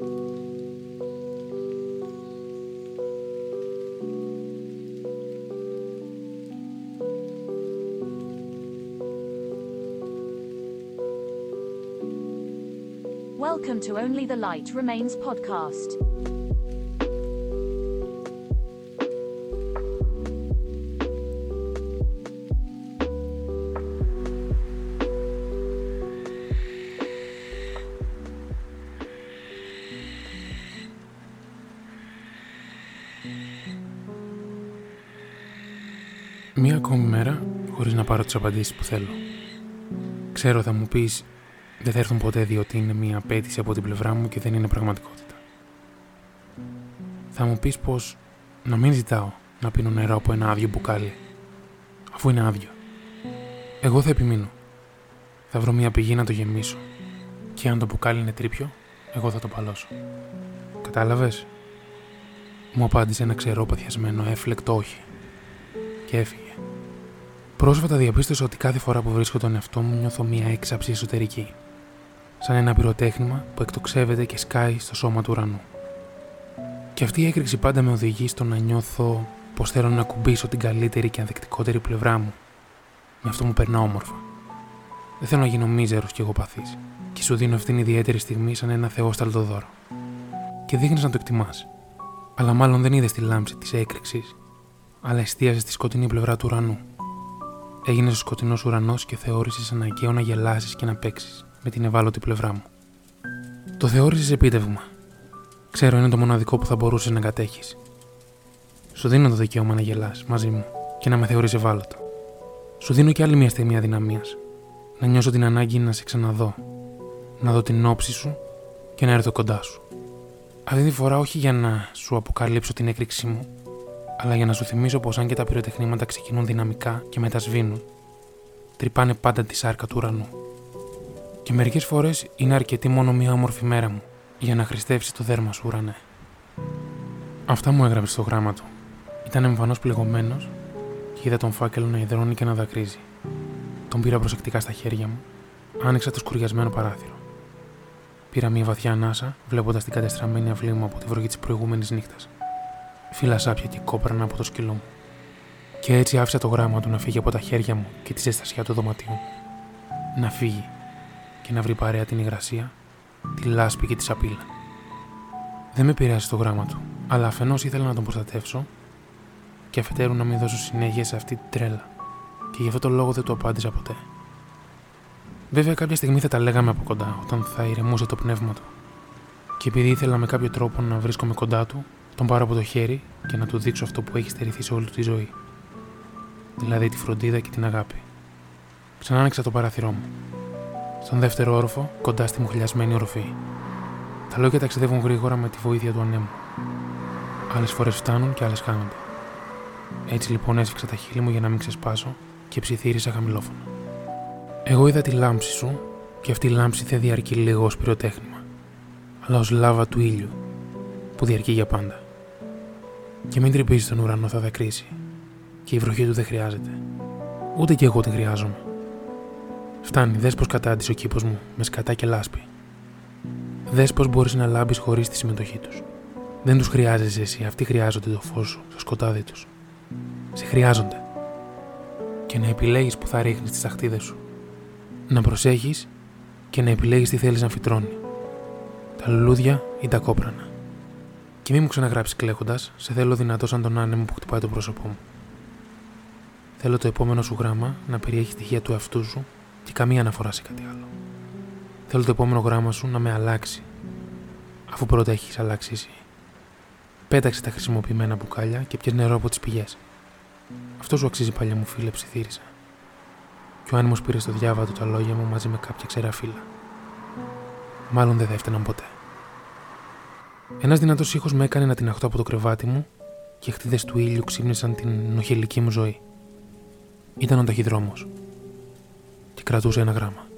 Welcome to Only the Light Remains podcast. Μία ακόμη μέρα χωρίς να πάρω τις απαντήσεις που θέλω. Ξέρω θα μου πεις δεν θα έρθουν ποτέ διότι είναι μία απέτηση από την πλευρά μου και δεν είναι πραγματικότητα. Θα μου πεις πως να μην ζητάω να πίνω νερό από ένα άδειο μπουκάλι αφού είναι άδειο. Εγώ θα επιμείνω. Θα βρω μία πηγή να το γεμίσω και αν το μπουκάλι είναι τρίπιο, εγώ θα το παλώσω. Κατάλαβες; Μου απάντησε ένα ξερό παθιασμένο έφλεκτο όχι και έφυγε. Πρόσφατα διαπίστωσα ότι κάθε φορά που βρίσκω τον εαυτό μου νιώθω μία έξαψη εσωτερική. Σαν ένα πυροτέχνημα που εκτοξεύεται και σκάει στο σώμα του ουρανού. Και αυτή η έκρηξη πάντα με οδηγεί στο να νιώθω πως θέλω να κουμπίσω την καλύτερη και ανθεκτικότερη πλευρά μου. Με αυτό μου περνά όμορφα. Δεν θέλω να γίνω μίζερος και εγώ παθή. Και σου δίνω αυτήν ιδιαίτερη στιγμή σαν ένα θεόσταλτο δώρο. Και δείχνεις να το εκτιμάς. Αλλά μάλλον δεν είδες τη λάμψη της έκρηξης αλλά εστίασε στη σκοτεινή πλευρά του ουρανού. Έγινε ο σκοτεινός ουρανός και θεώρησες αναγκαίο να γελάσεις και να παίξεις με την ευάλωτη πλευρά μου. Το θεώρησες επίτευγμα. Ξέρω είναι το μοναδικό που θα μπορούσες να κατέχεις. Σου δίνω το δικαίωμα να γελάς μαζί μου και να με θεωρείς ευάλωτο. Σου δίνω και άλλη μια στιγμή αδυναμίας. Να νιώσω την ανάγκη να σε ξαναδώ. Να δω την όψη σου και να έρθω κοντά σου. Αυτή τη φορά όχι για να σου αποκαλύψω την έκρηξή μου, αλλά για να σου θυμίσω πως αν και τα πυροτεχνήματα ξεκινούν δυναμικά και μετά σβήνουν, τρυπάνε πάντα τη σάρκα του ουρανού. Και μερικές φορές είναι αρκετή μόνο μία όμορφη μέρα μου για να χρηστεύσει το δέρμα σου, ουρανέ. Αυτά μου έγραψε στο γράμμα του. Ήταν εμφανώς πληγωμένο και είδα τον φάκελο να υδρώνει και να δακρύζει. Τον πήρα προσεκτικά στα χέρια μου, άνοιξα το σκουριασμένο παράθυρο. Πήρα μια βαθιά ανάσα, βλέποντας την κατεστραμμένη αυλή μου από τη βροχή της προηγούμενης νύχτας φύλλα σάπια και κόπρανα από το σκυλό μου. Και έτσι άφησα το γράμμα του να φύγει από τα χέρια μου και της ζεστασιά του δωματίου. Να φύγει και να βρει παρέα την υγρασία, τη λάσπη και τη σαπίλα. Δεν με πειράζει το γράμμα του, αλλά αφενός ήθελα να τον προστατεύσω και αφετέρου να μην δώσω συνέχεια σε αυτή την τρέλα. Και γι' αυτό το λόγο δεν του απάντησα ποτέ. Βέβαια, κάποια στιγμή θα τα λέγαμε από κοντά, όταν θα ηρεμούσε το πνεύμα του. Και επειδή ήθελα με κάποιο τρόπο να βρίσκομαι κοντά του, τον πάρω από το χέρι και να του δείξω αυτό που έχει στερηθεί σε όλη τη ζωή. Δηλαδή τη φροντίδα και την αγάπη. Ξανά άνοιξα το παράθυρό μου. Στον δεύτερο όροφο, κοντά στη μουχλιασμένη οροφή. Τα λόγια ταξιδεύουν γρήγορα με τη βοήθεια του ανέμου. Άλλες φορές φτάνουν και άλλες χάνονται. Έτσι λοιπόν έσφιξα τα χείλη μου για να μην ξεσπάσω και ψιθύρισα χαμηλόφωνα. Εγώ είδα τη λάμψη σου και αυτή η λάμψη δεν διαρκεί λίγο ως πυροτέχνημα, αλλά ως λάβα του ήλιου που διαρκεί για πάντα. Και μην τρυπήσεις τον ουρανό, θα δακρύσει. Και η βροχή του δεν χρειάζεται. Ούτε κι εγώ την χρειάζομαι. Φτάνει, δες πως κατάντησε ο κήπος μου με σκατά και λάσπη. Δες πως μπορείς να λάμπεις χωρίς τη συμμετοχή τους. Δεν τους χρειάζεσαι εσύ, αυτοί χρειάζονται το φως σου, το σκοτάδι τους. Σε χρειάζονται. Και να επιλέγεις που θα ρίχνεις τις ταχτίδε σου. Να προσέχεις και να επιλέγεις τι θέλεις να φυτρώνει. Τα λουλούδια ή τα κόπρανα. Και μη μου ξαναγράψει κλαίγοντας, σε θέλω δυνατός σαν τον άνεμο που χτυπάει το πρόσωπό μου. Θέλω το επόμενο σου γράμμα να περιέχει στοιχεία του εαυτού σου και καμία αναφορά σε κάτι άλλο. Θέλω το επόμενο γράμμα σου να με αλλάξει, αφού πρώτα έχεις αλλάξει εσύ. Πέταξε τα χρησιμοποιημένα μπουκάλια και πιες νερό από τις πηγές. Αυτό σου αξίζει παλιά μου φίλε, ψιθύρισα. Και ο άνεμος πήρε στο διάβατο τα λόγια μου μαζί με κάποια ξερά φύλλα. Μάλλον δεν θα έφταναν ποτέ. Ένας δυνατός ήχος με έκανε να τυναχτώ από το κρεβάτι μου και χτίδες του ήλιου ξύπνησαν την νοχελική μου ζωή. Ήταν ο ταχυδρόμος και κρατούσε ένα γράμμα.